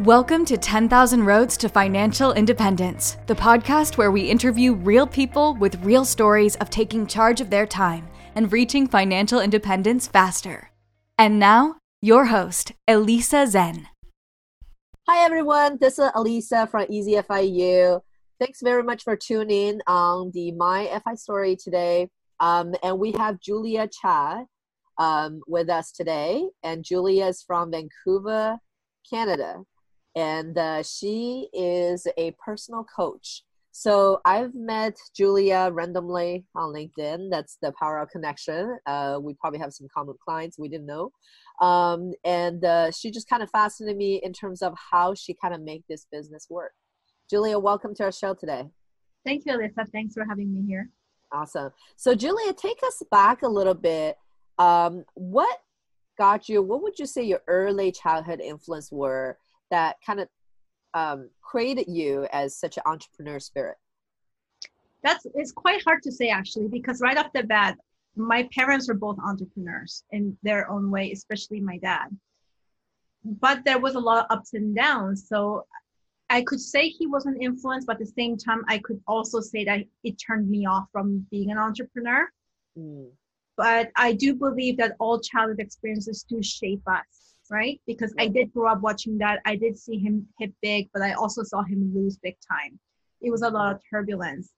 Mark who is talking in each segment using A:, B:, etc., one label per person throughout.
A: Welcome to 10,000 Roads to Financial Independence, the podcast where we interview real people with real stories of taking charge of their time and reaching financial independence faster. And now, your host, Elisa Zen.
B: Hi, everyone. This is Elisa from Easy FIU. Thanks very much for tuning in on the My FI story today. Um, and we have Julia Cha um, with us today. And Julia is from Vancouver, Canada and uh, she is a personal coach. So I've met Julia randomly on LinkedIn. That's the power of connection. Uh, we probably have some common clients we didn't know. Um, and uh, she just kind of fascinated me in terms of how she kind of make this business work. Julia, welcome to our show today.
C: Thank you, Elisa. Thanks for having me here.
B: Awesome. So Julia, take us back a little bit. Um, what got you, what would you say your early childhood influence were that kind of um, created you as such an entrepreneur spirit?
C: That's it's quite hard to say actually because right off the bat, my parents were both entrepreneurs in their own way, especially my dad. But there was a lot of ups and downs. So I could say he was an influence, but at the same time, I could also say that it turned me off from being an entrepreneur. Mm. But I do believe that all childhood experiences do shape us right? Because I did grow up watching that. I did see him hit big, but I also saw him lose big time. It was a lot of turbulence.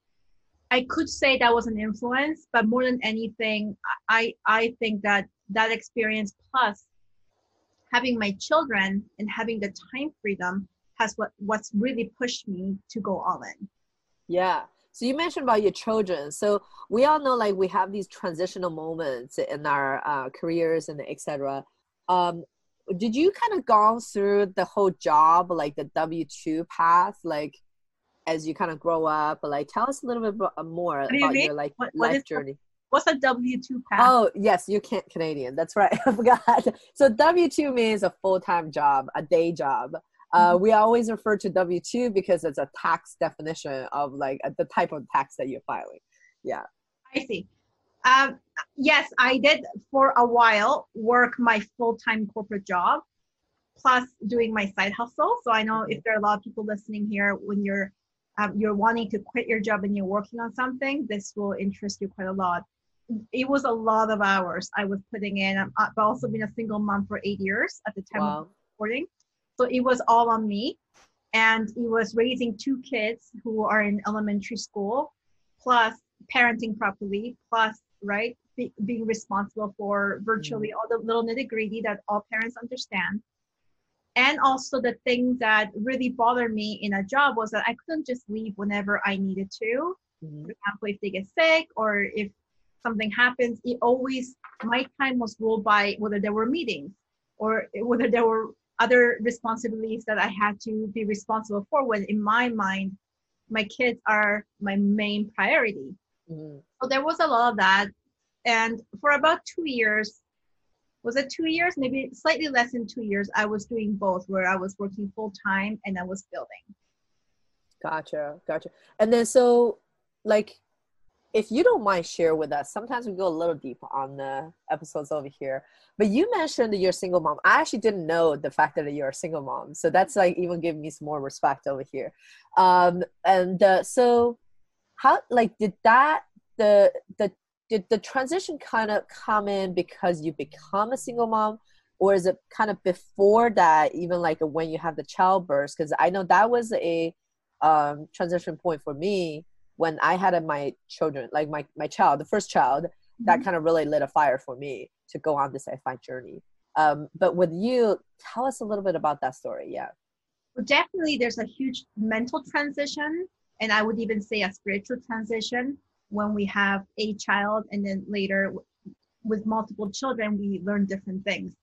C: I could say that was an influence, but more than anything, I I think that that experience plus having my children and having the time freedom has what what's really pushed me to go all in.
B: Yeah. So you mentioned about your children. So we all know like we have these transitional moments in our uh, careers and etc. Um, did you kind of gone through the whole job like the w2 path like as you kind of grow up? Like tell us a little bit uh, more about you your like what, what life journey.
C: What's a w2 path?
B: Oh yes you can't canadian. That's right. I forgot. So w2 means a full-time job a day job. Uh, mm-hmm. we always refer to w2 because it's a tax definition of like the type of tax that you're filing. Yeah.
C: I see um, yes, I did for a while work my full time corporate job, plus doing my side hustle. So I know if there are a lot of people listening here, when you're um, you're wanting to quit your job and you're working on something, this will interest you quite a lot. It was a lot of hours I was putting in. I've also been a single mom for eight years at the time wow. of recording. So it was all on me. And it was raising two kids who are in elementary school, plus parenting properly, plus right? Be, being responsible for virtually mm-hmm. all the little nitty gritty that all parents understand. And also the thing that really bothered me in a job was that I couldn't just leave whenever I needed to. Mm-hmm. For example, if they get sick or if something happens, it always my time was ruled by whether there were meetings or whether there were other responsibilities that I had to be responsible for. When in my mind, my kids are my main priority. Mm-hmm. So there was a lot of that. And for about two years, was it two years? Maybe slightly less than two years, I was doing both where I was working full time and I was building.
B: Gotcha. Gotcha. And then so like if you don't mind share with us sometimes we go a little deep on the episodes over here but you mentioned that you're a single mom i actually didn't know the fact that you're a single mom so that's like even giving me some more respect over here um and uh, so how like did that the the did the transition kind of come in because you become a single mom? Or is it kind of before that even like when you have the childbirth? Because i know that was a um, transition point for me when i had my children like my, my child the first child mm-hmm. that kind of really lit a fire for me to go on this i journey. Um, but with you tell us a little bit about that story yeah.
C: Well, definitely there's a huge mental transition and I would even say a spiritual transition when we have a child and then later with multiple children we learn different things.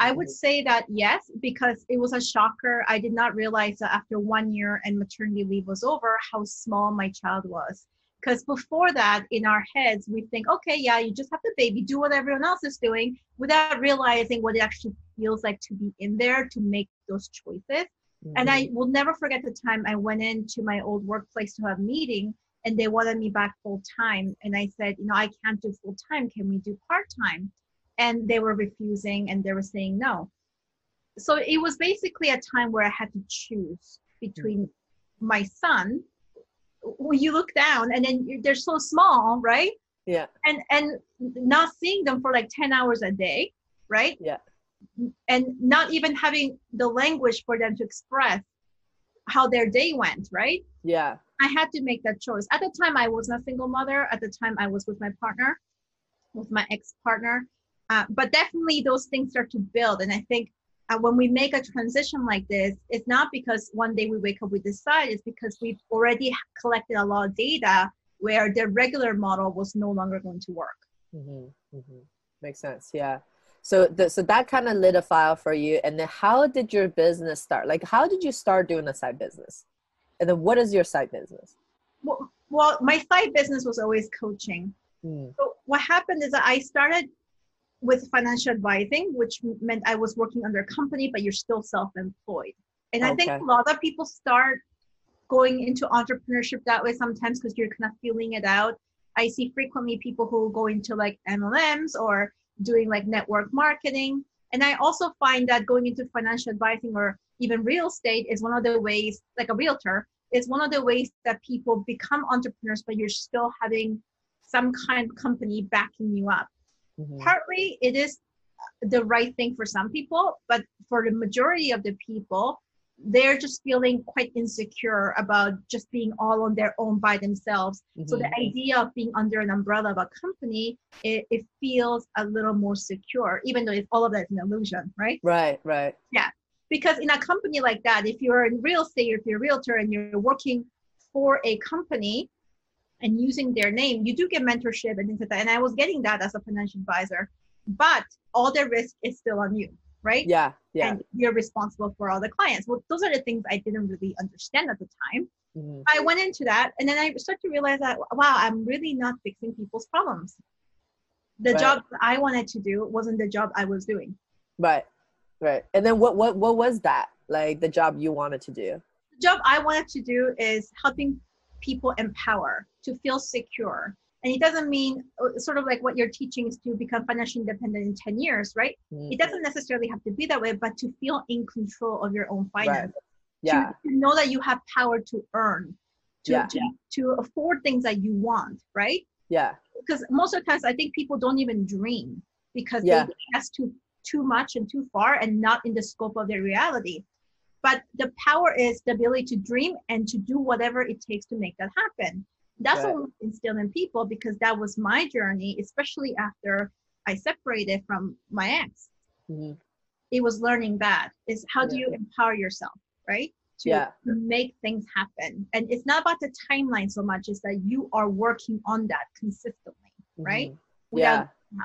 C: I would mm-hmm. say that yes because it was a shocker. I did not realize that after one year and maternity leave was over how small my child was. Because before that in our heads we think okay yeah you just have the baby do what everyone else is doing without realizing what it actually feels like to be in there to make those choices Mm-hmm. And I will never forget the time I went into my old workplace to have a meeting and they wanted me back full time. And I said, you know, I can't do full time. Can we do part time? And they were refusing and they were saying no. so it was basically a time where I had to choose between my son. When you look down and then they're so small, right?
B: Yeah.
C: And and not seeing them for like ten hours a day, right?
B: Yeah.
C: And not even having the language for them to express how their day went, right?
B: Yeah.
C: I had to make that choice. At the time, I was a single mother. At the time, I was with my partner, with my ex partner. Uh, but definitely, those things start to build. And I think uh, when we make a transition like this, it's not because one day we wake up, we decide, it's because we've already collected a lot of data where the regular model was no longer going to work.
B: hmm hmm Makes sense. Yeah. So, the, so that kind of lit a fire for you. And then, how did your business start? Like, how did you start doing a side business? And then, what is your side business?
C: Well, well my side business was always coaching.
B: Mm.
C: So what happened is that I started with financial advising, which meant I was working under a company, but you're still self-employed. And I think a lot of people start going into entrepreneurship that way sometimes because you're kind of feeling it out. I see frequently people who go into like MLMs or doing like network marketing. And I also find that going into financial advising or even real estate is one of the ways, like a realtor, is one of the ways that people become entrepreneurs, but you're still having some kind of company backing you up.
B: Mhm.
C: Partly it is the right thing for some people, but for the majority of the people, they're just feeling quite insecure about just being all on their own by themselves. So the
B: Mhm.
C: idea of being under an umbrella of a company, it, it feels a little more secure, even though it's, all of that is an illusion, right?
B: Right. Right. Yeah.
C: Because in a company like that if you're in real estate if you're a realtor and you're working for a company and using their name you do get mentorship and things like that and i was getting that as a financial advisor but all the risk is still on you right
B: Yeah. Yeah.
C: and you're responsible for all the clients well those are the things i didn't really understand at the time
B: Mhm.
C: i went into that and then i started to realize that wow i'm really not fixing people's problems the
B: Right.
C: job i wanted to do wasn't the job i was doing
B: Right. Right. And then, what what what was that? Like the job you wanted to do?
C: the job I wanted to do is helping people empower to feel secure. And it doesn't mean uh, sort of like what you're teaching is to become financially independent in 10 years, right?
B: Mhm.
C: It doesn't necessarily have to be that way, but to feel in control of your own finances. To,
B: Yeah.
C: to know that you have power to earn, to,
B: Yeah.
C: to, to afford things that you want, right?
B: Yeah.
C: Because most of the times I think people don't even dream because
B: Yeah.
C: they that's too too much and too far and not in the scope of their reality. But the power is the ability to dream and to do whatever it takes to make that happen. That's
B: Right.
C: what we instill in people because that was my journey, especially after I separated from my ex.
B: Mhm.
C: It was learning that is how do you empower yourself, right? To,
B: Yeah.
C: to make things happen. And it's not about the timeline so much, it's that you are working on that consistently, right?
B: Mhm.
C: Without-
B: Yeah.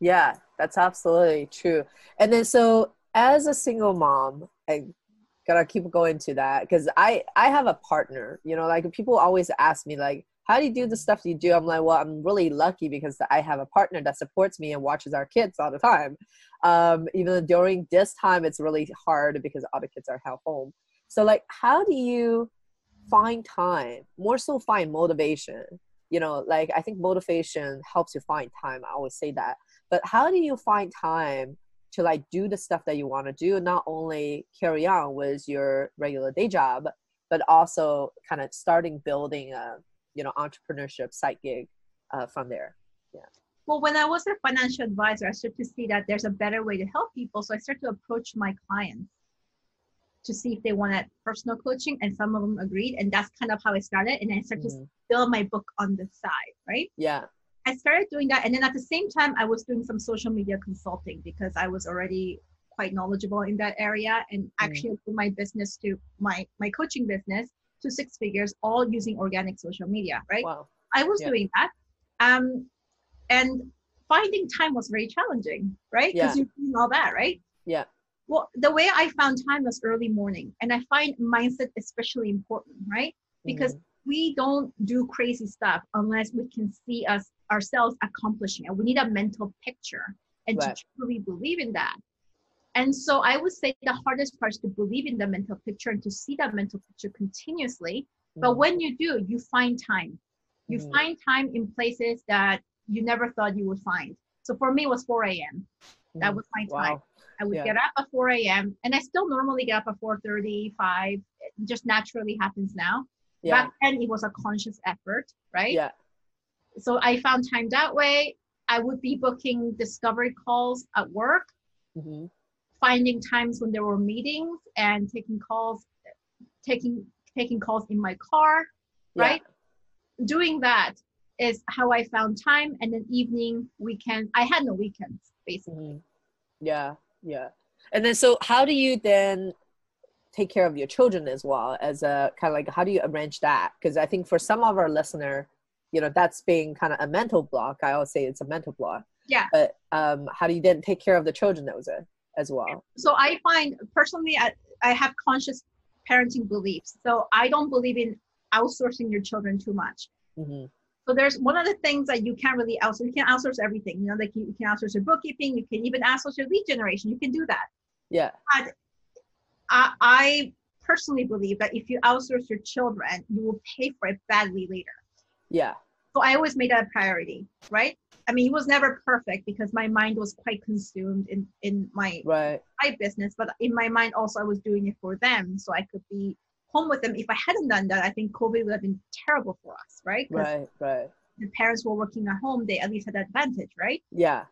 B: Yeah, that's absolutely true. And then so as a single mom, I gotta keep going to that because I I have a partner. You know, like people always ask me like, how do you do the stuff you do? I'm like, well, I'm really lucky because I have a partner that supports me and watches our kids all the time. Um, even during this time, it's really hard because all the kids are at home. So like, how do you find time? More so, find motivation. You know, like I think motivation helps you find time. I always say that but how do you find time to like do the stuff that you want to do not only carry on with your regular day job but also kind of starting building a you know entrepreneurship side gig uh, from there Yeah.
C: Well, when I was a financial advisor, I started to see that there's a better way to help people. So I started to approach my clients to see if they wanted personal coaching, and some of them agreed. And that's kind of how I started. And I started to
B: Mhm.
C: build my book on the side, right?
B: yeah
C: I started doing that. And then at the same time, I was doing some social media consulting because I was already quite knowledgeable in that area and actually grew my business to my, my coaching business to six figures, all using organic social media, right?
B: wow
C: I was
B: Yeah.
C: doing that. Um, and finding time was very challenging, right? Because
B: Yeah.
C: you're doing all that, right?
B: Yeah.
C: Well, the way I found time was early morning. And I find mindset especially important, right? Because
B: Mhm.
C: we don't do crazy stuff unless we can see us ourselves accomplishing it. We need a mental picture and
B: Right.
C: to truly believe in that. And so I would say the hardest part is to believe in the mental picture and to see that mental picture continuously. But
B: Mhm.
C: when you do, you find time. You
B: Mhm.
C: find time in places that you never thought you would find. So for me, it was 4 a.m. That
B: Mhm.
C: was my time.
B: wow
C: I would
B: Yeah.
C: get up at 4 a.m. and I still normally get up at 4:30, 5. It just naturally happens now.
B: Yeah.
C: Back then, it was a conscious effort, right?
B: Yeah.
C: So I found time that way. I would be booking discovery calls at work,
B: hmm
C: finding times when there were meetings, and taking calls, taking taking calls in my car, right? Doing that is how I found time. And then evening, weekend. I had no weekends basically.
B: Mhm. Yeah, yeah. And then, so how do you then take care of your children as well? As a kind of like, how do you arrange that? Because I think for some of our listener, you know, that's being kind of a mental block. I always say it's a mental block.
C: Yeah.
B: But um, how do you then take care of the children those uh, as well?
C: so I find personally, I, I have conscious parenting beliefs. So I don't believe in outsourcing your children too much.
B: hmm
C: So there's one of the things that you can't really outsource. You can outsource everything. You know, like you, you can outsource your bookkeeping. You can even outsource your lead generation. You can do that.
B: Yeah.
C: I, I personally believe that if you outsource your children, you will pay for it badly later.
B: Yeah.
C: So I always made that a priority, right? I mean, it was never perfect because my mind was quite consumed in in my
B: Right.
C: my business, but in my mind also I was doing it for them, so I could be home with them. If I hadn't done that, I think COVID would have been terrible for us, right?
B: Right. Right.
C: the parents were working at home, they at least had that advantage, right?
B: Yeah.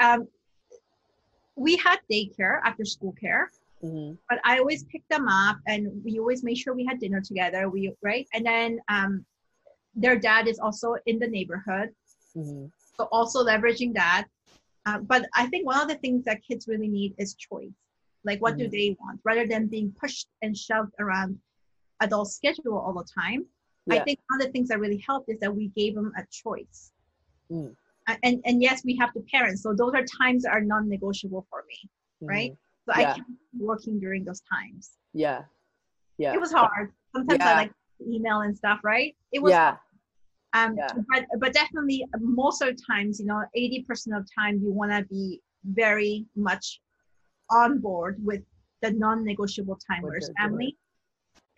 C: Um, we had daycare after school care,
B: hmm
C: but I always picked them up, and we always made sure we had dinner together. We right, and then um, their dad is also in the neighborhood,
B: hmm
C: so also leveraging that. Uh, but I think one of the things that kids really need is choice. Like, what do
B: Mhm.
C: they want, rather than being pushed and shoved around adult schedule all the time. I think one of the things that really helped is that we gave them a choice.
B: Mm.
C: And and yes, we have the parents. So those are times that are non-negotiable for me. Right.
B: Mhm.
C: So
B: Yeah.
C: I kept working during those times.
B: Yeah. Yeah.
C: It was hard. Sometimes
B: Yeah.
C: I like email and stuff, right? It was
B: Yeah.
C: Um
B: Yeah.
C: but but definitely most of the times, you know, 80% of time you want to be very much on board with the non-negotiable timers
B: With
C: where it's
B: the- the-
C: family.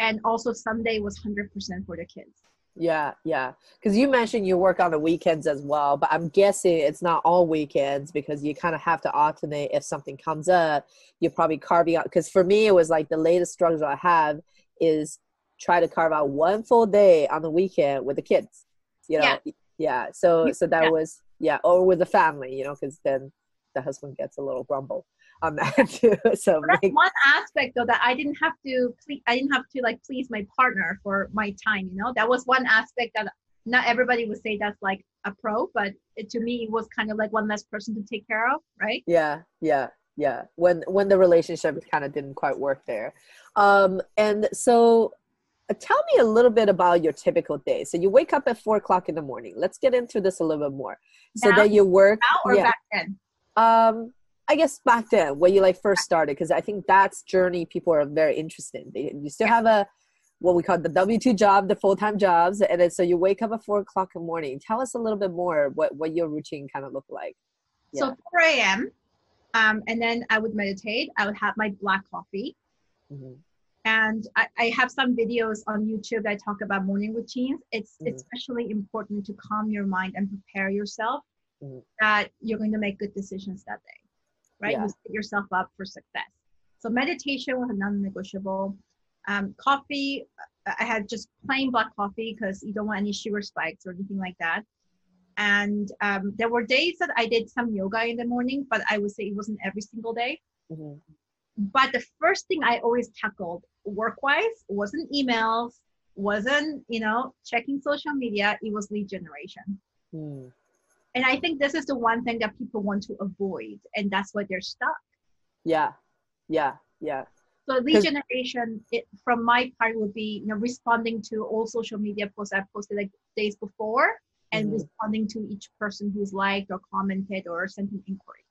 C: And also Sunday was 100% for the kids.
B: Yeah, yeah. Because you mentioned you work on the weekends as well, but I'm guessing it's not all weekends because you kind of have to alternate if something comes up. You're probably carving out. Because for me, it was like the latest struggle I have is try to carve out one full day on the weekend with the kids. You know, yeah. So so that
C: Yeah.
B: was yeah, or with the family. You know, because then the husband gets a little grumble on that too. So make,
C: one aspect though that I didn't have to ple- I didn't have to like please my partner for my time, you know. That was one aspect that not everybody would say that's like a pro, but it, to me it was kind of like one less person to take care of, right?
B: yeah yeah yeah when when the relationship kind of didn't quite work there um and so tell me a little bit about your typical day so you wake up at four o'clock in the morning let's get into this a little bit more so
C: Now?
B: then you work
C: Now or
B: yeah
C: back then?
B: um i guess back then when you like first started because i think that's journey people are very interested in They- you still have a what we call the w2 job the full-time jobs and then so you wake up at four o'clock in the morning tell us a little bit more what what your routine kind of looked like yeah
C: So 4 a.m. Um, and then I would meditate. I would have my black coffee.
B: Mhm.
C: And I, I have some videos on YouTube that talk about morning routines. It's
B: Mhm.
C: especially important to calm your mind and prepare yourself
B: Mhm.
C: that you're going to make good decisions that day, right?
B: Yeah.
C: You set yourself up for success. So meditation was a non-negotiable. Um, coffee, I had just plain black coffee because you don't want any sugar spikes or anything like that. And um, there were days that I did some yoga in the morning, but I would say it wasn't every single day.
B: Mhm.
C: But the first thing I always tackled work-wise wasn't emails, wasn't you know checking social media. It was lead generation.
B: Mm.
C: And I think this is the one thing that people want to avoid, and that's why they're stuck.
B: Yeah, yeah, yeah,
C: So lead generation, it, from my part, would be you know responding to all social media posts I posted like days before, and
B: Mhm.
C: responding to each person who's liked or commented or sent an inquiry.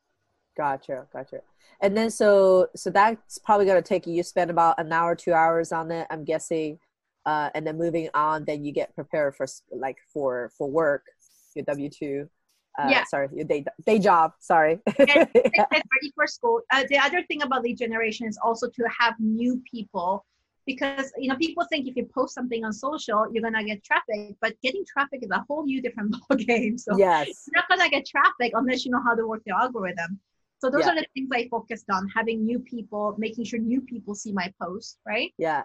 B: Gotcha, gotcha. And then so so that's probably gonna take you. You spend about an hour, two hours on it. I'm guessing, uh, and then moving on, then you get prepared for like for for work, your W two. Uh,
C: Yeah.
B: Sorry, your day day job. Sorry.
C: And get ready for school. Uh, the other thing about lead generation is also to have new people because you know people think if you post something on social you're gonna get traffic but getting traffic is a whole new different ball game so
B: yes.
C: you're not gonna get traffic unless you know how to work the algorithm So those
B: Yeah.
C: are the things I focused on: having new people, making sure new people see my post, right?
B: Yeah.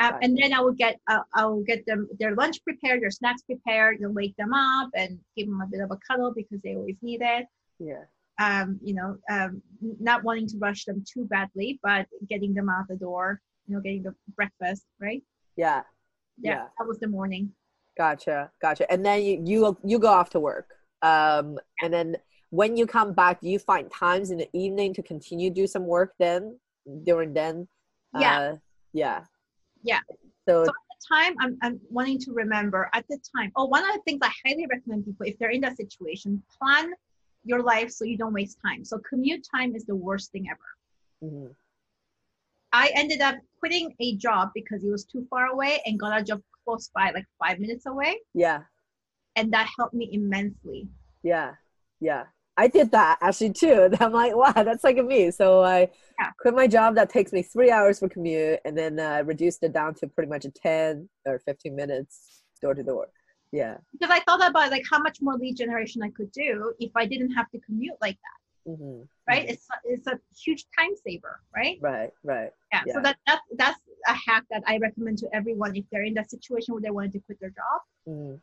C: Uh,
B: Right.
C: and then I will get uh, I will get them their lunch prepared, their snacks prepared, and wake them up and give them a bit of a cuddle because they always need it.
B: Yeah.
C: Um, you know, um, not wanting to rush them too badly, but getting them out the door. You know, getting the breakfast right.
B: Yeah.
C: Yeah,
B: Yeah.
C: that was the morning.
B: Gotcha. Gotcha. And then you you you go off to work. Um, and then when you come back, do you find times in the evening to continue do some work then during then?
C: Yeah.
B: Uh, yeah.
C: Yeah.
B: So,
C: So- the time I'm, I'm wanting to remember at the time oh one of the things i highly recommend people if they're in that situation plan your life so you don't waste time so commute time is the worst thing ever
B: mhm.
C: i ended up quitting a job because it was too far away and got a job close by like five minutes away
B: yeah.
C: and that helped me immensely
B: Yeah. Yeah. I did that actually too. I'm like, wow, that's like a me. So I
C: Yeah.
B: quit my job that takes me three hours for commute and then uh, reduced it down to pretty much a 10 or 15 minutes door to door. Yeah.
C: because i thought about like how much more lead generation i could do if i didn't have to commute like that
B: hmm
C: right it's, a- it's a huge time saver right
B: Right. Right.
C: yeah,
B: Yeah.
C: so that, that that's a hack that i recommend to everyone if they're in that situation where they wanted to quit their job
B: hmm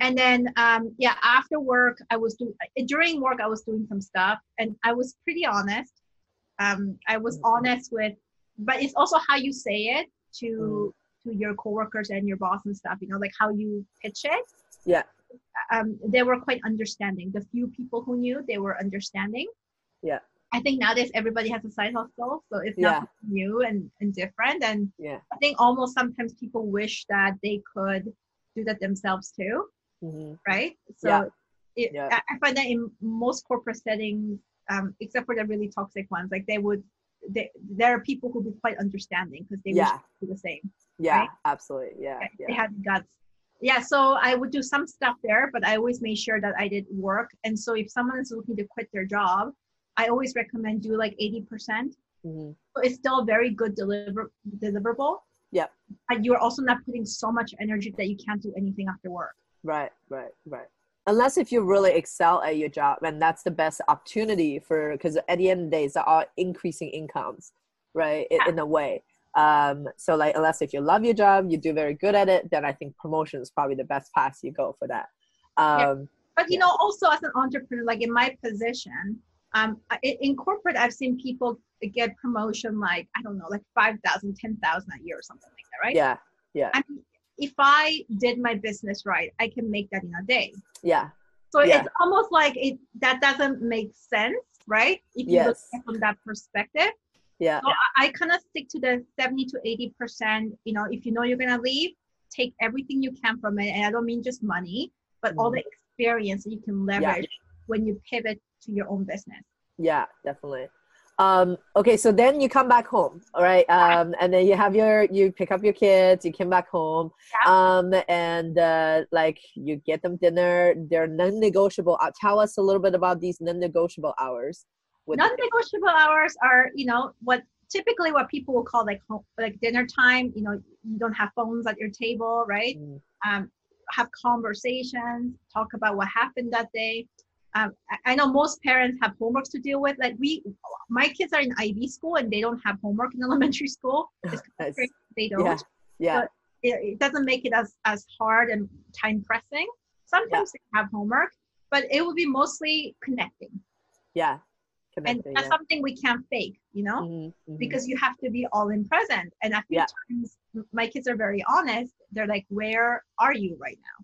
C: and then um yeah after work i was doing during work i was doing some stuff and i was pretty honest um i was
B: Mhm.
C: honest with but it's also how you say it to
B: Mhm.
C: to your coworkers and your boss and stuff you know like how you pitch it
B: Yeah.
C: um they were quite understanding the few people who knew they were understanding
B: Yeah.
C: i think nowadays everybody has a side hustle so it's
B: Yeah.
C: not new and and different and
B: Yeah.
C: i think almost sometimes people wish that they could do that themselves too
B: hmm
C: right? So
B: Yeah.
C: it,
B: Yeah.
C: I, find that in most corporate settings, um, except for the really toxic ones, like they would, they, there are people who be quite understanding because they
B: Yeah.
C: wish to do the same.
B: Yeah.
C: Right?
B: Absolutely. Yeah.
C: They
B: Yeah.
C: had guts. Yeah, so I would do some stuff there, but I always made sure that I did work. And so if someone is looking to quit their job, I always recommend do like 80%.
B: hmm
C: So it's still very good deliver deliverable.
B: Yep.
C: But you're also not putting so much energy that you can't do anything after work.
B: Right. Right. Right. Unless if you really excel at your job, and that's the best opportunity for because at the end of the day, it's all increasing incomes, right? In,
C: Yeah.
B: in a way. Um, so like unless if you love your job, you do very good at it, then I think promotion is probably the best path you go for that. Um,
C: But you
B: Yeah.
C: know, also as an entrepreneur, like in my position, um, in corporate, I've seen people get promotion like I don't know, like 5,000, 10,000 a year or something like that, right?
B: yeah. Yeah.
C: I mean, if I did my business right, I can make that in a day.
B: Yeah.
C: So
B: Yeah.
C: it's almost like it that doesn't make sense, right? If you look
B: Yes.
C: it from that perspective.
B: Yeah.
C: So I, I kind of stick to the 70 to 80 percent. You know, if you know you're gonna leave, take everything you can from it. And I don't mean just money, but all
B: Mhm.
C: the experience that you can leverage when you pivot to your own business.
B: Yeah, definitely. Um, okay, so then you come back home, all right? Um, and then you have your, you pick up your kids, you come back home, um, and uh, like you get them dinner. They're non-negotiable. Uh, tell us a little bit about these non-negotiable hours.
C: Non-negotiable hours are, you know, what typically what people will call like home, like dinner time. You know, you don't have phones at your table, right?
B: Mm,
C: um, have conversations, talk about what happened that day. Um, I, know most parents have homeworks to deal with. Like we, my kids are in IB school and they don't have homework in elementary school. It's they don't.
B: Yeah, yeah,
C: But it, it doesn't make it as as hard and time pressing. Sometimes they have homework, but it will be mostly connecting,
B: yeah. Connecting, and
C: that's
B: yeah.
C: something we can't fake, you know.
B: Mhm, mhm.
C: because you have to be all in present. And a few
B: Yeah.
C: times, my kids are very honest. They're like, "Where are you right now?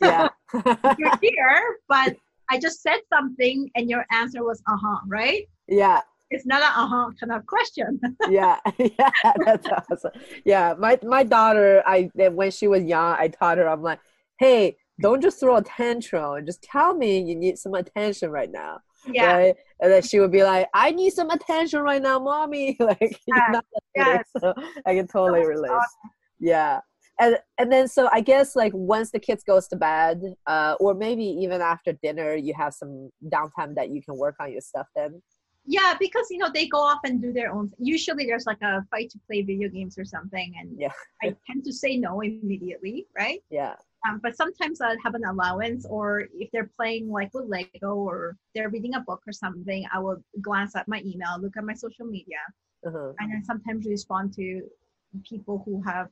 B: yeah,
C: You're here, but I just said something, and your answer was uh huh, right?
B: yeah.
C: It's not a uh huh kind of question.
B: yeah. Yeah that's awesome. Yeah my my daughter i when she was young i taught her i'm like hey don't just throw a tantrum. Just tell me you need some attention right now.
C: Yeah,
B: right? And then she would be like i need some attention right now mommy. Like know,
C: yes.
B: so i can totally relate.
C: awesome.
B: yeah and and then so i guess like once the kids goes to bed uh or maybe even after dinner you have some downtime that you can work on your stuff then
C: yeah, because you know they go off and do their own. Usually, there's like a fight to play video games or something, and
B: Yeah.
C: I tend to say no immediately, right?
B: yeah
C: Um, but sometimes I'll have an allowance, or if they're playing like with Lego or they're reading a book or something, I will glance at my email, look at my social media,
B: Uh-huh.
C: and then sometimes respond to people who have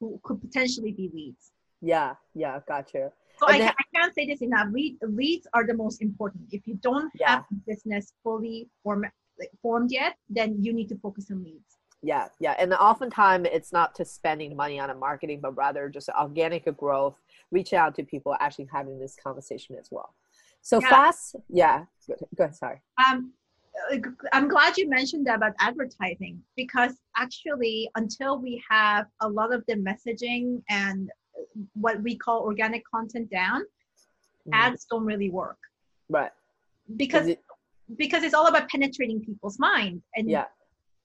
C: who could potentially be leads.
B: Yeah, yeah, gotcha.
C: So I,
B: then-
C: I can't say this enough. Lead, leads are the most important. If you don't
B: Yeah.
C: have business fully form, like, formed yet, then you need to focus on leads.
B: Yeah, yeah. And oftentimes it's not to spending money on a marketing, but rather just organic growth, reach out to people actually having this conversation as well. So
C: Yeah.
B: fast, yeah. Go, ahead, sorry.
C: Um, I'm glad you mentioned that about advertising because actually, until we have a lot of the messaging and what we call organic content down,
B: Mhm.
C: ads don't really work
B: Right.
C: because
B: it-
C: because it's all about penetrating people's mind and
B: yeah,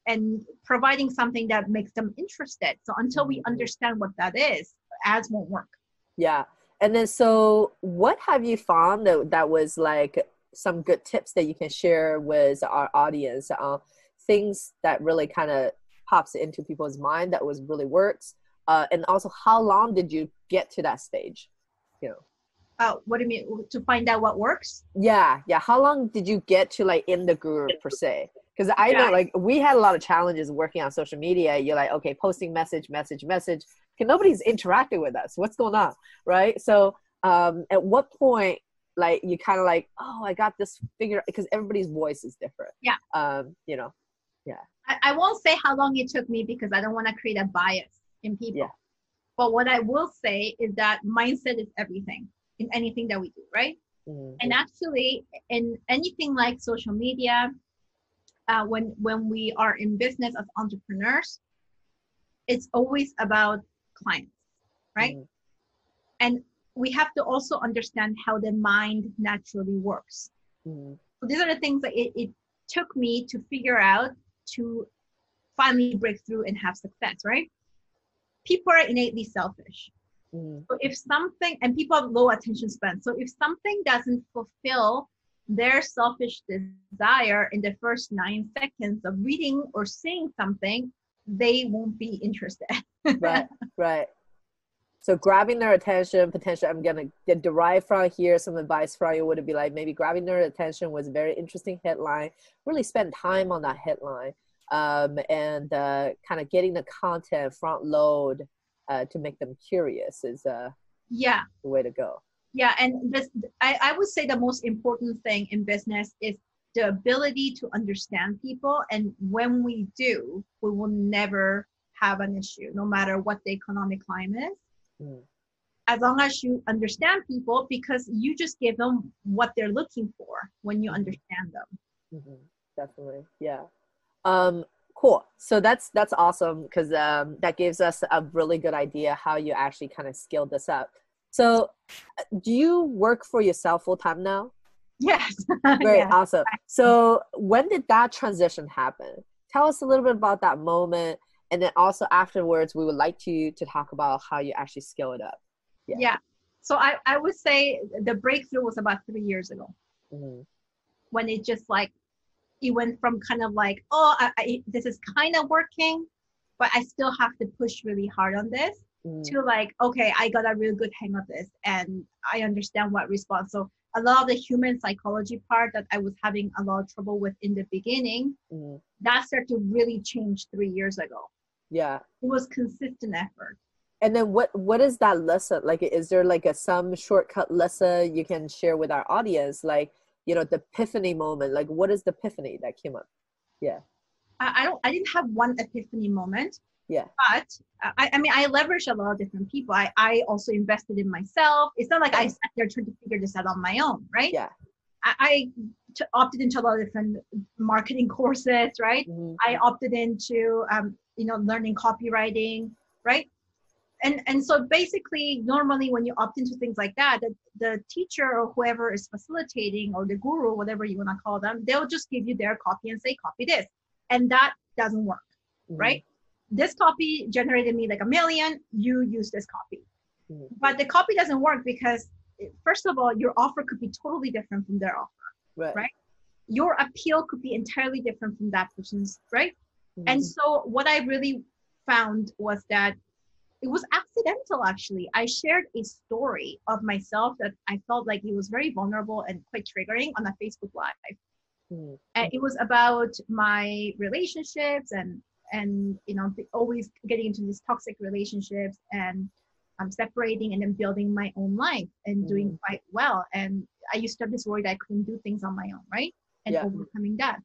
C: and providing something that makes them interested. So until we
B: Mhm.
C: understand what that is, ads won't work.
B: yeah. And then so what have you found that, that was like some good tips that you can share with our audience? Uh, things that really kind of pops into people's mind that was really works. Uh, and also how long did you get to that stage? You know?
C: Uh, what do you mean to find out what works?
B: Yeah, yeah. How long did you get to like in the group per se? Because I know like we had a lot of challenges working on social media. You're like, okay, posting message, message, message. Okay, nobody's interacting with us. What's going on, right? So, um, at what point, like, you kind of like, oh, I got this figure because everybody's voice is different.
C: Yeah.
B: Um, you know.
C: I, I won't say how long it took me because I don't want to create a bias in people.
B: Yeah.
C: But what I will say is that mindset is everything in anything that we do, right?
B: Mhm.
C: And actually, in anything like social media, uh, when when we are in business as entrepreneurs, it's always about clients, right?
B: Mhm.
C: And we have to also understand how the mind naturally works.
B: Mhm.
C: So these are the things that it, it took me to figure out to finally break through and have success, right? People are innately selfish.
B: Mhm.
C: So if something, and people have low attention span. So if something doesn't fulfill their selfish desire in the first nine seconds of reading or seeing something, they won't be interested.
B: right right so grabbing their attention potentially i'm gonna derive from here some advice from you would be like maybe grabbing their attention was a very interesting headline really spend time on that headline um, and uh, kind of getting the content front load uh, to make them curious is uh,
C: yeah.
B: the way to go
C: Yeah, and this I, I would say the most important thing in business is the ability to understand people. And when we do, we will never have an issue, no matter what the economic climate is.
B: Mm.
C: As long as you understand people, because you just give them what they're looking for when you understand them.
B: Mhm. Definitely, yeah. Um, cool. So that's that's awesome because um, that gives us a really good idea how you actually kind of scaled this up. So, uh, do you work for yourself full time now?
C: Yes.
B: Great,
C: Yeah.
B: awesome. So, when did that transition happen? Tell us a little bit about that moment, and then also afterwards, we would like to to talk about how you actually scale it up. Yeah.
C: Yeah. So I, I would say the breakthrough was about three years ago.
B: Mhm.
C: when it just like it went from kind of like oh I, I, this is kind of working but i still have to push really hard on this
B: Mhm.
C: to like okay i got a really good hang of this and i understand what response so a lot of the human psychology part that i was having a lot of trouble with in the beginning
B: Mhm.
C: that started to really change three years ago
B: Yeah.
C: it was consistent effort
B: And then what what is that lesson? Like is there like a some shortcut lesson you can share with our audience? Like, you know, the epiphany moment. Like what is the epiphany that came up? Yeah.
C: I, I don't i didn't have one epiphany moment
B: Yeah.
C: but I, I mean i leveraged a lot of different people i i also invested in myself it's not like i sat there trying to figure this out on my own right
B: Yeah.
C: i, I t- opted into a lot of different marketing courses right
B: Mhm.
C: i opted into um, you know learning copywriting right and and so basically normally when you opt into things like that the, the teacher or whoever is facilitating or the guru whatever you want to call them they'll just give you their copy and say copy this and that doesn't work
B: Mhm.
C: right this copy generated me like a million you use this copy
B: Mhm.
C: but the copy doesn't work because first of all your offer could be totally different from their offer
B: Right.
C: right? your appeal could be entirely different from that person's right
B: Mhm.
C: and so what i really found was that it was accidental actually. I shared a story of myself that I felt like it was very vulnerable and quite triggering on a Facebook Live.
B: Mhm.
C: And it was about my relationships and and you know always getting into these toxic relationships and um, separating and then building my own life and doing quite well. And I used to have this worry that I couldn't do things on my own, right? And
B: Yeah.
C: overcoming that.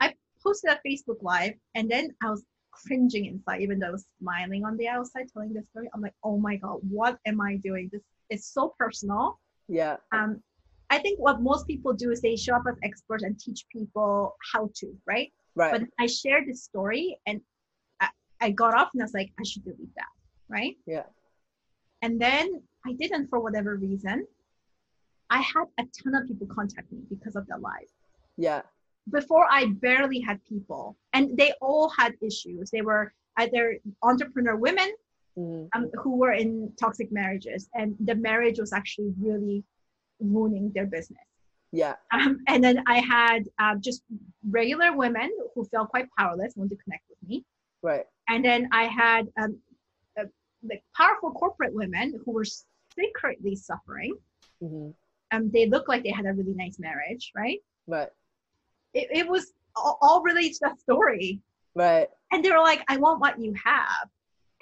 C: I posted a Facebook Live and then I was cringing inside, even though I was smiling on the outside telling this story. I'm like, oh my God, what am I doing? This is so personal.
B: Yeah.
C: Um, I think what most people do is they show up as experts and teach people how to, right?
B: Right.
C: But I shared this story and I, I got off and I was like, I should delete that, right?
B: yeah.
C: And then I didn't for whatever reason. I had a ton of people contact me because of that live.
B: Yeah.
C: Before I barely had people, and they all had issues. They were either entrepreneur women
B: Mhm.
C: um, who were in toxic marriages, and the marriage was actually really ruining their business.
B: Yeah.
C: Um, and then I had uh, just regular women who felt quite powerless, wanted to connect with me.
B: Right.
C: And then I had um, uh, like powerful corporate women who were secretly suffering.
B: hmm
C: Um, they looked like they had a really nice marriage, right?
B: Right.
C: It, it was all, all related to that story.
B: Right.
C: And they were like, I want what you have.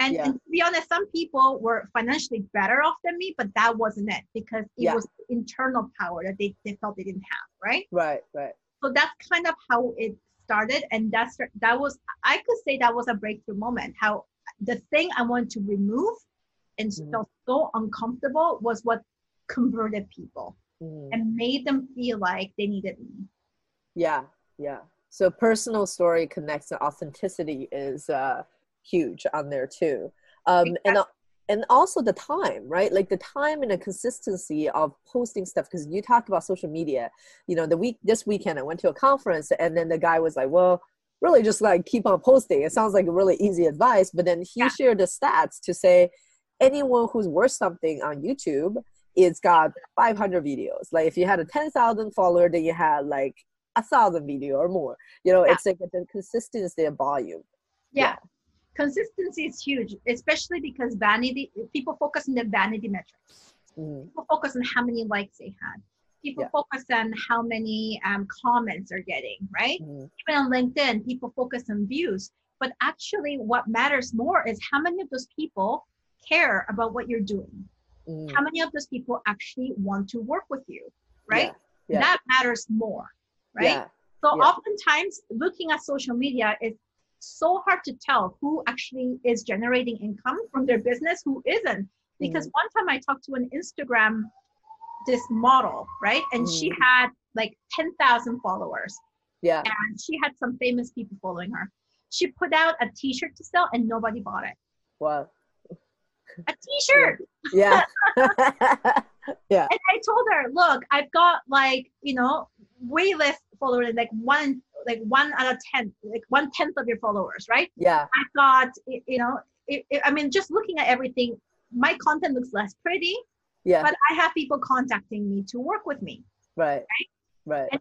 C: And,
B: Yeah.
C: and to be honest, some people were financially better off than me, but that wasn't it because it
B: Yeah.
C: was internal power that they, they felt they didn't have, right?
B: Right. Right.
C: so that's kind of how it started and that's that was i could say that was a breakthrough moment how the thing i wanted to remove and
B: Mhm.
C: felt so uncomfortable was what converted people
B: Mhm.
C: and made them feel like they needed me
B: Yeah, yeah. So personal story connects and authenticity is uh, huge on there too. Um, and and also the time, right? Like the time and the consistency of posting stuff. Because you talked about social media. You know, the week this weekend I went to a conference, and then the guy was like, "Well, really, just like keep on posting." It sounds like a really easy advice, but then he
C: Yeah.
B: shared the stats to say anyone who's worth something on YouTube. It's got 500 videos. Like if you had a 10,000 follower, then you had like a thousand video or more. You know,
C: Yeah.
B: it's like the consistency of volume.
C: yeah. Consistency is huge especially because vanity people focus on the vanity metrics
B: Mhm.
C: people focus on how many likes they had people
B: Yeah.
C: focus on how many um, comments they're getting right
B: Mhm.
C: even on LinkedIn, people focus on views. But actually, what matters more is how many of those people care about what you're doing.
B: Mhm.
C: How many of those people actually want to work with you, right?
B: Yeah. Yeah.
C: That matters more, right? So oftentimes, looking at social media is so hard to tell who actually is generating income from their business, who isn't. Because
B: Mm-hmm.
C: one time I talked to an Instagram this model, right? And she
B: Mhm.
C: had like 10,000 followers
B: Yeah.
C: and she had some famous people following her. She put out a T-shirt to sell, and nobody bought it.
B: Wow.
C: A T-shirt,
B: Yeah. yeah.
C: and I told her, "Look, I've got like you know way less followers, like one, like one out of ten, like one tenth of your followers, right?
B: Yeah.
C: I've got, you know, it, it- I mean, just looking at everything, my content looks less pretty,
B: Yeah.
C: but I have people contacting me to work with me,
B: Right. Right.
C: And-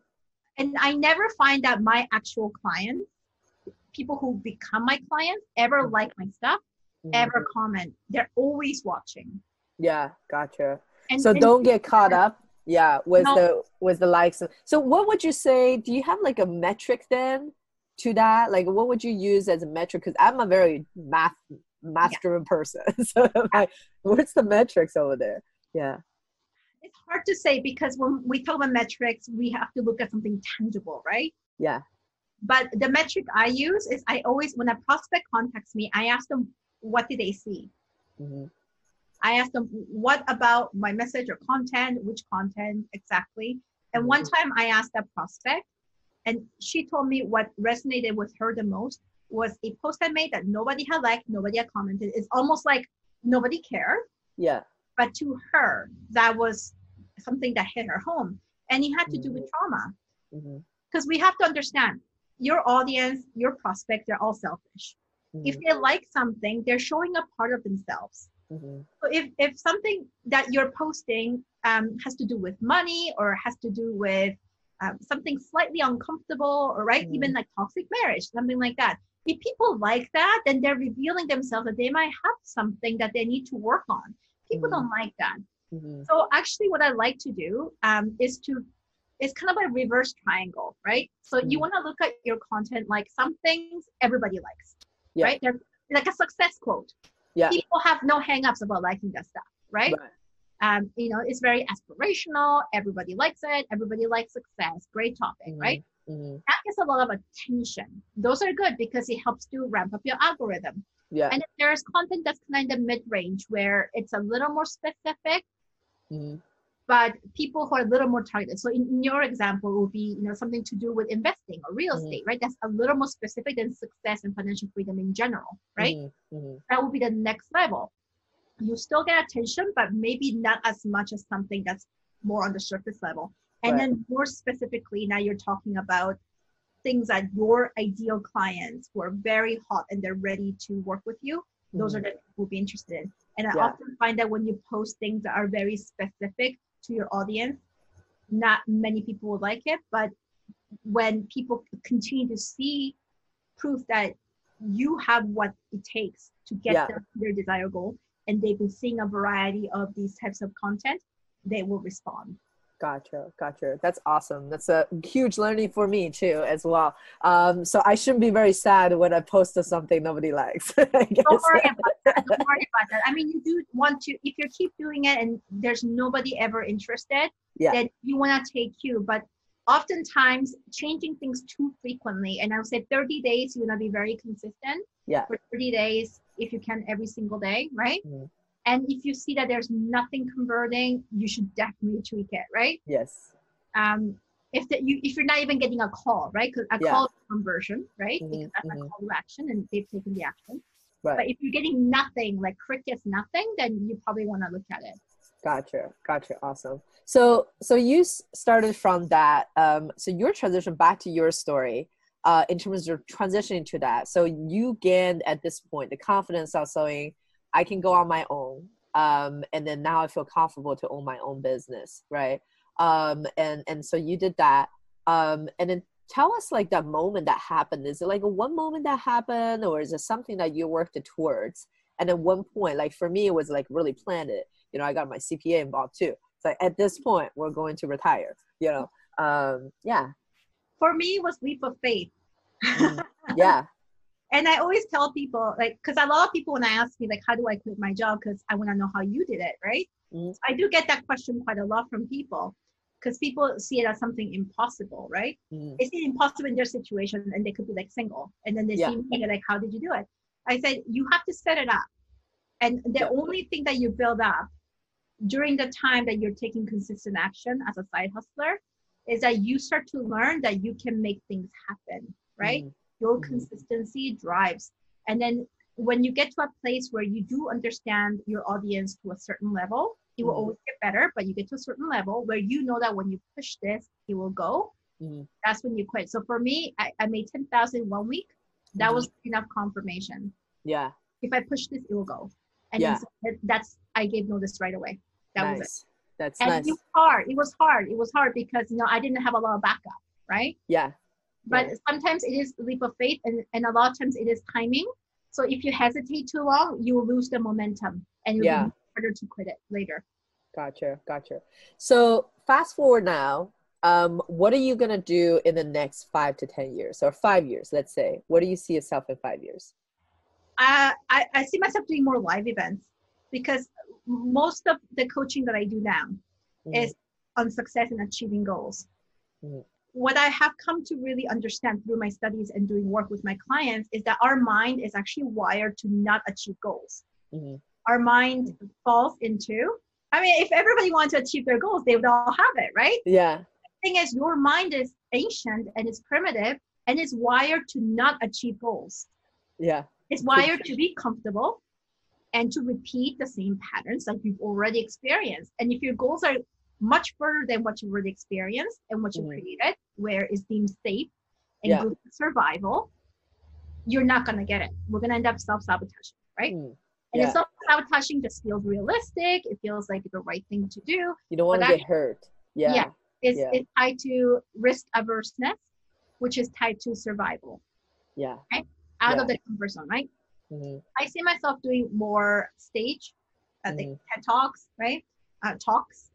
C: and I never find that my actual clients, people who become my clients, ever
B: Mhm.
C: like my stuff."
B: Mhm.
C: ever comment. They're always watching.
B: Yeah. Gotcha.
C: And,
B: so
C: and
B: don't get caught up. Yeah. was
C: No.
B: the was the likes. So what would you say? Do you have like a metric then to that? Like what would you use as a metric? Because I'm a very math math driven person. So like, what's the metrics over there? Yeah.
C: it's hard to say because when we talk about metrics, we have to look at something tangible, right?
B: Yeah.
C: But the metric I use is I always, when a prospect contacts me, I ask them, what did they see?
B: hmm
C: I asked them, what about my message or content? Which content exactly? And one
B: Mhm.
C: time I asked that prospect, and she told me what resonated with her the most was a post I made that nobody had liked, nobody had commented. It's almost like nobody cared.
B: Yeah.
C: but to her that was something that hit her home and it had to do with trauma
B: hmm
C: because we have to understand your audience your prospect they're all selfish if they like something they're showing a part of themselves
B: hmm
C: so if, if something that you're posting um, has to do with money or has to do with um, something slightly uncomfortable or right
B: Mhm.
C: even like toxic marriage something like that if people like that, then they're revealing themselves that they might have something that they need to work on. People
B: Mhm.
C: don't like that.
B: Mhm.
C: So actually, what I like to do um, is to it's kind of a reverse triangle, right? So you
B: Mhm.
C: want to look at your content like some things everybody likes,
B: Yeah.
C: right? They're like a success quote.
B: Yeah.
C: People have no hangups about liking that stuff, right?
B: Right.
C: Um, you know, it's very aspirational. Everybody likes it. Everybody likes success. Great topic, right?
B: Mhm.
C: That gets a lot of attention. Those are good because it helps to ramp up your algorithm.
B: Yeah.
C: And if there's content that's kind of mid-range where it's a little more specific,
B: Mhm.
C: But people who are a little more targeted. So in, in your example, it would be you know something to do with investing or real
B: Mhm.
C: estate, right? That's a little more specific than success and financial freedom in general, right?
B: Mhm. Mhm.
C: That would be the next level. You still get attention, but maybe not as much as something that's more on the surface level. And
B: Right.
C: then more specifically, now you're talking about things that your ideal clients who are very hot and they're ready to work with you. Those are the people who will be interested in. And I
B: Mm-hmm. Yeah.
C: often find that when you post things that are very specific to your audience, not many people will like it. But when people continue to see proof that you have what it takes to get
B: Yeah.
C: them to their desired goal, and they've been seeing a variety of these types of content, they will respond.
B: Gotcha, gotcha. That's awesome. That's a huge learning for me too, as well. Um, so I shouldn't be very sad when I post something nobody likes.
C: Don't worry about that. Don't worry about that. I mean, you do want to, if you keep doing it and there's nobody ever interested,
B: Yeah.
C: then you want to take you. But oftentimes, changing things too frequently, and I would say 30 days, you want to be very consistent
B: Yeah.
C: for 30 days, if you can, every single day, right?
B: Mhm.
C: And if you see that there's nothing converting, you should definitely tweak it, right?
B: Yes.
C: um, if the, you if you're not even getting a call, right? Because a
B: Yeah.
C: call is conversion, right?
B: Mhm,
C: Because that's
B: mhm.
C: a call to action, and they've taken the action. But if you're getting nothing, like crickets, nothing, then you probably want to look at it.
B: Gotcha. Gotcha. Awesome. So, so you s- started from that. Um, so your transition back to your story, uh, in terms of transitioning to that. So you gained at this point the confidence of saying, I can go on my own. Um, and then now I feel comfortable to own my own business, right? Um, and and so you did that. Um, and then tell us like that moment that happened. Is it like a one moment that happened, or is it something that you worked towards? And at one point, like for me, it was like really planned. It, you know, I got my CPA involved too. So at this point, we're going to retire. You know, um, yeah,
C: For me, it was leap of faith.
B: Mhm. yeah,
C: And I always tell people, like, because a lot of people when I ask me, like, how do I quit my job? Because I want to know how you did it, right?
B: Mhm.
C: I do get that question quite a lot from people, because people see it as something impossible, right?
B: Mhm.
C: they see impossible in their situation and they could be like single and then they
B: Yeah.
C: see me like how did you do it i said you have to set it up and the
B: Yeah.
C: only thing that you build up during the time that you're taking consistent action as a side hustler is that you start to learn that you can make things happen right
B: Mhm.
C: Your
B: Mhm.
C: consistency drives and then when you get to a place where you do understand your audience to a certain level it will
B: Mhm.
C: always get better but you get to a certain level where you know that when you push this it will go
B: Mhm.
C: that's when you quit. So for me, I, I made 10,000 one week. That
B: Mhm.
C: was enough confirmation.
B: yeah,
C: If I push this, it will go. And
B: Yeah.
C: then so that- that's, I gave notice right away. That
B: nice.
C: was it.
B: That's
C: And
B: nice.
C: it was hard. It was hard. It was hard because, you know, I didn't have a lot of backup, right?
B: yeah,
C: But sometimes it is leap of faith and, and a lot of times it is timing. So if you hesitate too long, you will lose the momentum and will
B: Yeah.
C: be harder to quit it later.
B: Gotcha, gotcha. So fast forward now. Um, what are you gonna do in the next five to ten years, or five years? Let's say. What do you see yourself in five years?
C: I, I, I see myself doing more live events because most of the coaching that I do now
B: Mhm.
C: is on success and achieving goals.
B: Mhm.
C: What I have come to really understand through my studies and doing work with my clients is that our mind is actually wired to not achieve goals.
B: Mhm.
C: Our mind falls into, I mean, if everybody wanted to achieve their goals, they would all have it, right?
B: Yeah,
C: thing is, your mind is ancient and it's primitive and it's wired to not achieve goals.
B: yeah,
C: It's wired to be comfortable and to repeat the same patterns that you've already experienced. And if your goals are much further than what you've already experienced and what you've
B: Mhm.
C: created, where is deemed safe and
B: Yeah.
C: good for survival, you're not to get it. We're to end up self sabotaging, right?
B: Mm.
C: And
B: Yeah.
C: self sabotaging just feels realistic. It feels like the right thing to do.
B: You don't want to get hurt. Yeah,
C: Yeah. It's,
B: Yeah.
C: it's tied to risk averseness, which is tied to survival.
B: yeah, Right?
C: out
B: Yeah.
C: of the comfort zone, right?
B: Mhm.
C: I see myself doing more stage, uh, the
B: Mhm.
C: TED talks, right? Uh, talks,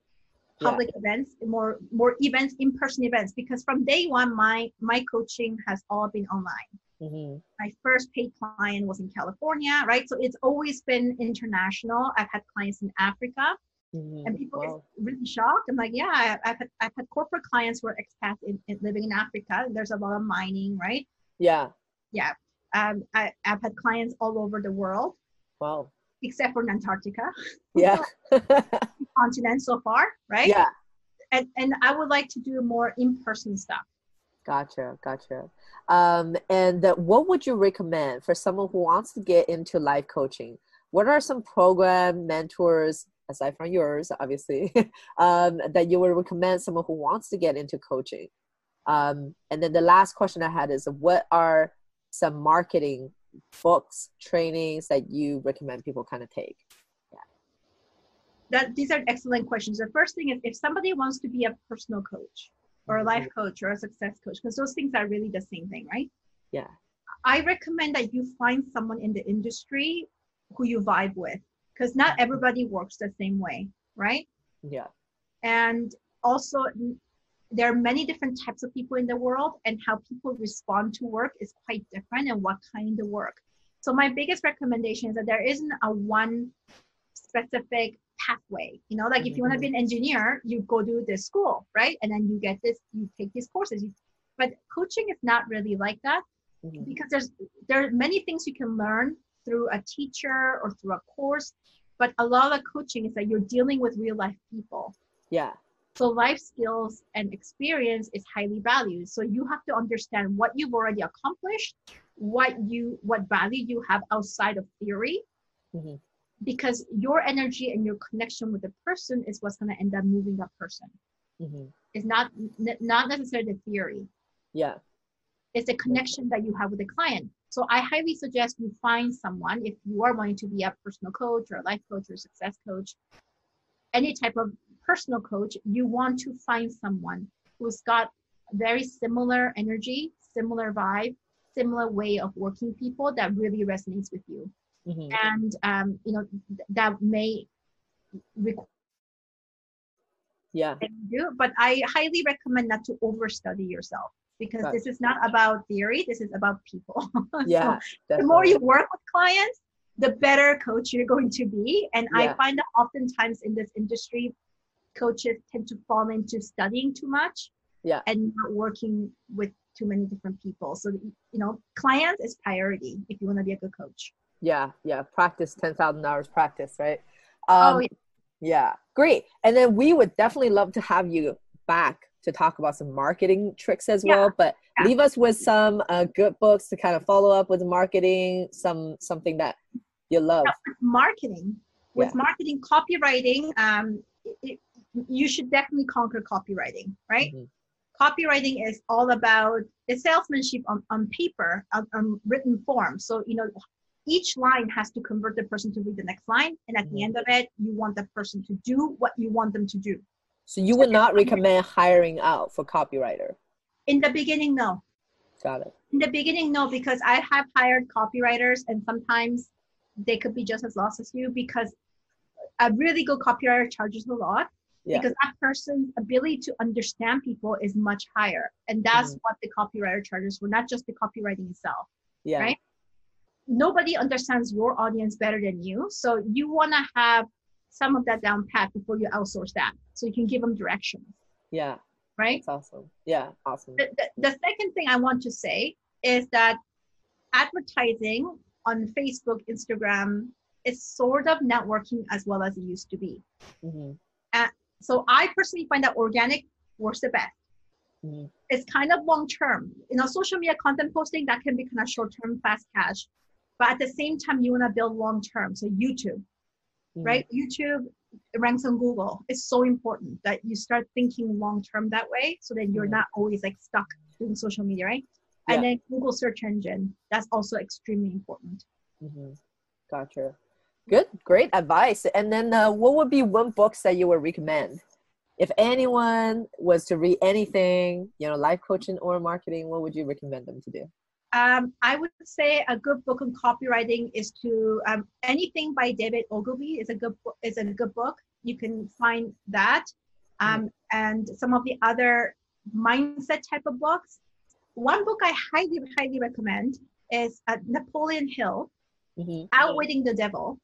B: Yeah.
C: public events, more more events, in person events. Because from day one, my my coaching has all been online.
B: Mhm.
C: My first paid client was in California, right? So it's always been international. I've had clients in Africa,
B: Mhm.
C: and people
B: Wow.
C: get really shocked. I'm like, yeah, I- I've had, I've had corporate clients who are expats in, in living in Africa. There's a lot of mining, right?
B: Yeah, yeah.
C: Um, I, I've had clients all over the world,
B: Wow.
C: Except for Antarctica,
B: Yeah.
C: continent so far, right?
B: yeah.
C: And, and I would like to do more in-person stuff.
B: Gotcha, gotcha. Um, and what would you recommend for someone who wants to get into life coaching? What are some program mentors, aside from yours, obviously, um, that you would recommend someone who wants to get into coaching? Um, and then the last question I had is, what are some marketing books, trainings that you recommend people kind of take? Yeah.
C: That these are excellent questions. The first thing is if somebody wants to be a personal coach or a life mm-hmm. coach or a success coach, because those things are really the same thing, right?
B: Yeah.
C: I recommend that you find someone in the industry who you vibe with, because not everybody works the same way, right?
B: Yeah.
C: and also there are many different types of people in the world and how people respond to work is quite different and what kind of work. So my biggest recommendation is that there isn't a one specific pathway. You know like if you want to be an engineer you go to this school right? And then you get this you take these courses. But coaching is not really like that
B: Mhm.
C: because there's there are many things you can learn through a teacher or through a course but a lot of coaching is that you're dealing with real life people.
B: Yeah.
C: So life skills and experience is highly valued. So you have to understand what you've already accomplished, what you what value you have outside of theory,
B: Mhm.
C: because your energy and your connection with the person is what's going to end up moving that person.
B: hmm
C: It's not n- not necessarily the theory.
B: Yeah.
C: It's the connection that you have with the client. So I highly suggest you find someone if you are wanting to be a personal coach or a life coach or a success coach, any type of personal coach, you want to find someone who's got very similar energy, similar vibe, similar way of working people that really resonates with you.
B: hmm
C: And um, you know, th- that may require
B: Yeah.
C: you, but I highly recommend not to overstudy yourself because this is not about theory, this is about people. So
B: Yeah.
C: the more you work with clients, the better coach you're going to be. And
B: Yeah.
C: I find that oftentimes in this industry, coaches tend to fall into studying too much
B: Yeah.
C: and not working with too many different people. So, you know, clients is priority if you want to be a good coach.
B: yeah yeah practice 10,000 hours practice right
C: Oh,
B: um,
C: yeah.
B: yeah great and then we would definitely love to have you back to talk about some marketing tricks as
C: Yeah,
B: well but
C: yeah.
B: leave us with some uh, good books to kind of follow up with marketing some something that you love
C: Now, with marketing, with
B: Yeah.
C: marketing, copywriting, um, you should definitely conquer copywriting, right?
B: Mhm.
C: copywriting is all about the salesmanship on, on paper on, on written form. So you know each line has to convert the person to read the next line. And at the
B: Mhm.
C: end of it you want the person to do what you want them to do.
B: So you would not recommend hiring out for copywriter?
C: In the beginning no.
B: Got it.
C: In the beginning no because i have hired copywriters and sometimes they could be just as lost as you because a really good copywriter charges a lot
B: Yeah.
C: because that person's ability to understand people is much higher. And that's
B: Mhm.
C: what the copywriter charges for not just the copywriting itself
B: yeah.
C: Right? nobody understands your audience better than you. So you want to have some of that down pat before you outsource that so you can give them directions
B: yeah.
C: Right?
B: That's awesome. Yeah awesome.
C: The, the, the second thing I want to say is that advertising on Facebook, Instagram is sort of networking as well as it used to be.
B: hmm
C: So I personally find that organic works the best.
B: Mhm.
C: It's kind of long term. You know, social media content posting that can be kind of short term, fast cash. But at the same time, you want to build long term. So YouTube,
B: Mhm.
C: right? YouTube ranks on Google. It's so important that you start thinking long term that way so that you're
B: Mhm.
C: not always like stuck doing social media, right?
B: Yeah.
C: And then Google search engine, that's also extremely important.
B: hmm Gotcha. Good, great advice. And then, uh, what would be one books that you would recommend? If anyone was to read anything, you know, life coaching or marketing, what would you recommend them to do?
C: Um, I would say a good book on copywriting is to um, anything by David Ogilvy is a good book. Is a good book. You can find that, um, and some of the other mindset type of books. One book I highly highly recommend is uh, Napoleon Hill,
B: Mhm.
C: Outwitting the Devil.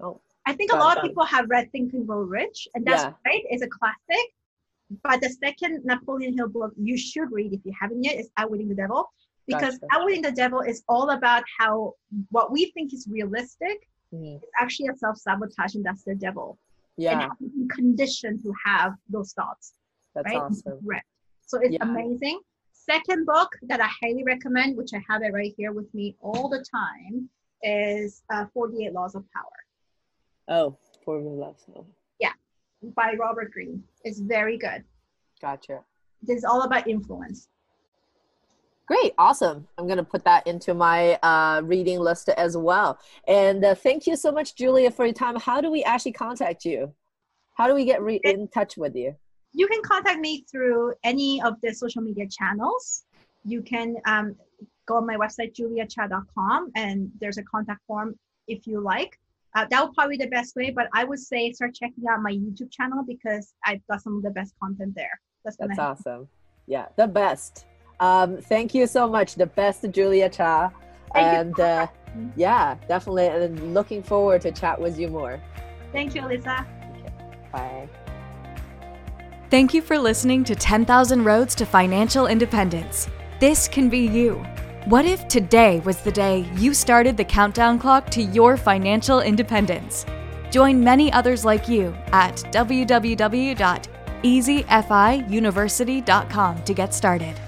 B: Oh,
C: I think a lot of people have read Think and Grow Rich, and that's
B: Yeah.
C: right. It's a classic. But the second Napoleon Hill book you should read if you haven't yet is Outwitting the Devil, because
B: Gotcha.
C: Outwitting the Devil is all about how what we think is realistic
B: Mhm.
C: is actually a self sabotage, and that's the devil, and
B: Yeah,
C: how we can to have those thoughts,
B: that's
C: right?
B: awesome.
C: Right. So it's
B: Yeah.
C: amazing. Second book that I highly recommend, which I have it right here with me all the time, is uh, 48 Laws of Power.
B: Oh, formula. So, Yeah,
C: by Robert Greene. It's very good.
B: gotcha.
C: This is all about influence.
B: Great, awesome. I'm gonna put that into my uh, reading list as well. And uh, thank you so much, Julia, for your time. How do we actually contact you? How do we get re- in touch with you?
C: You can contact me through any of the social media channels. You can um, go on my website, juliacha.com, and there's a contact form if you like. Uh, that would probably be the best way, but I would say start checking out my YouTube channel because I've got some of the best content there. That's gonna
B: That's awesome. Yeah, the best. Um, thank you so much, the best Julia Cha.
C: Thank
B: and
C: so
B: uh, yeah, definitely. And looking forward to chat with you more.
C: Thank you, Elisa.
B: Bye.
A: Thank you for listening to 10,000 Roads to Financial Independence. This can be you. What if today was the day you started the countdown clock to your financial independence? Join many others like you at www.easyfiuniversity.com to get started.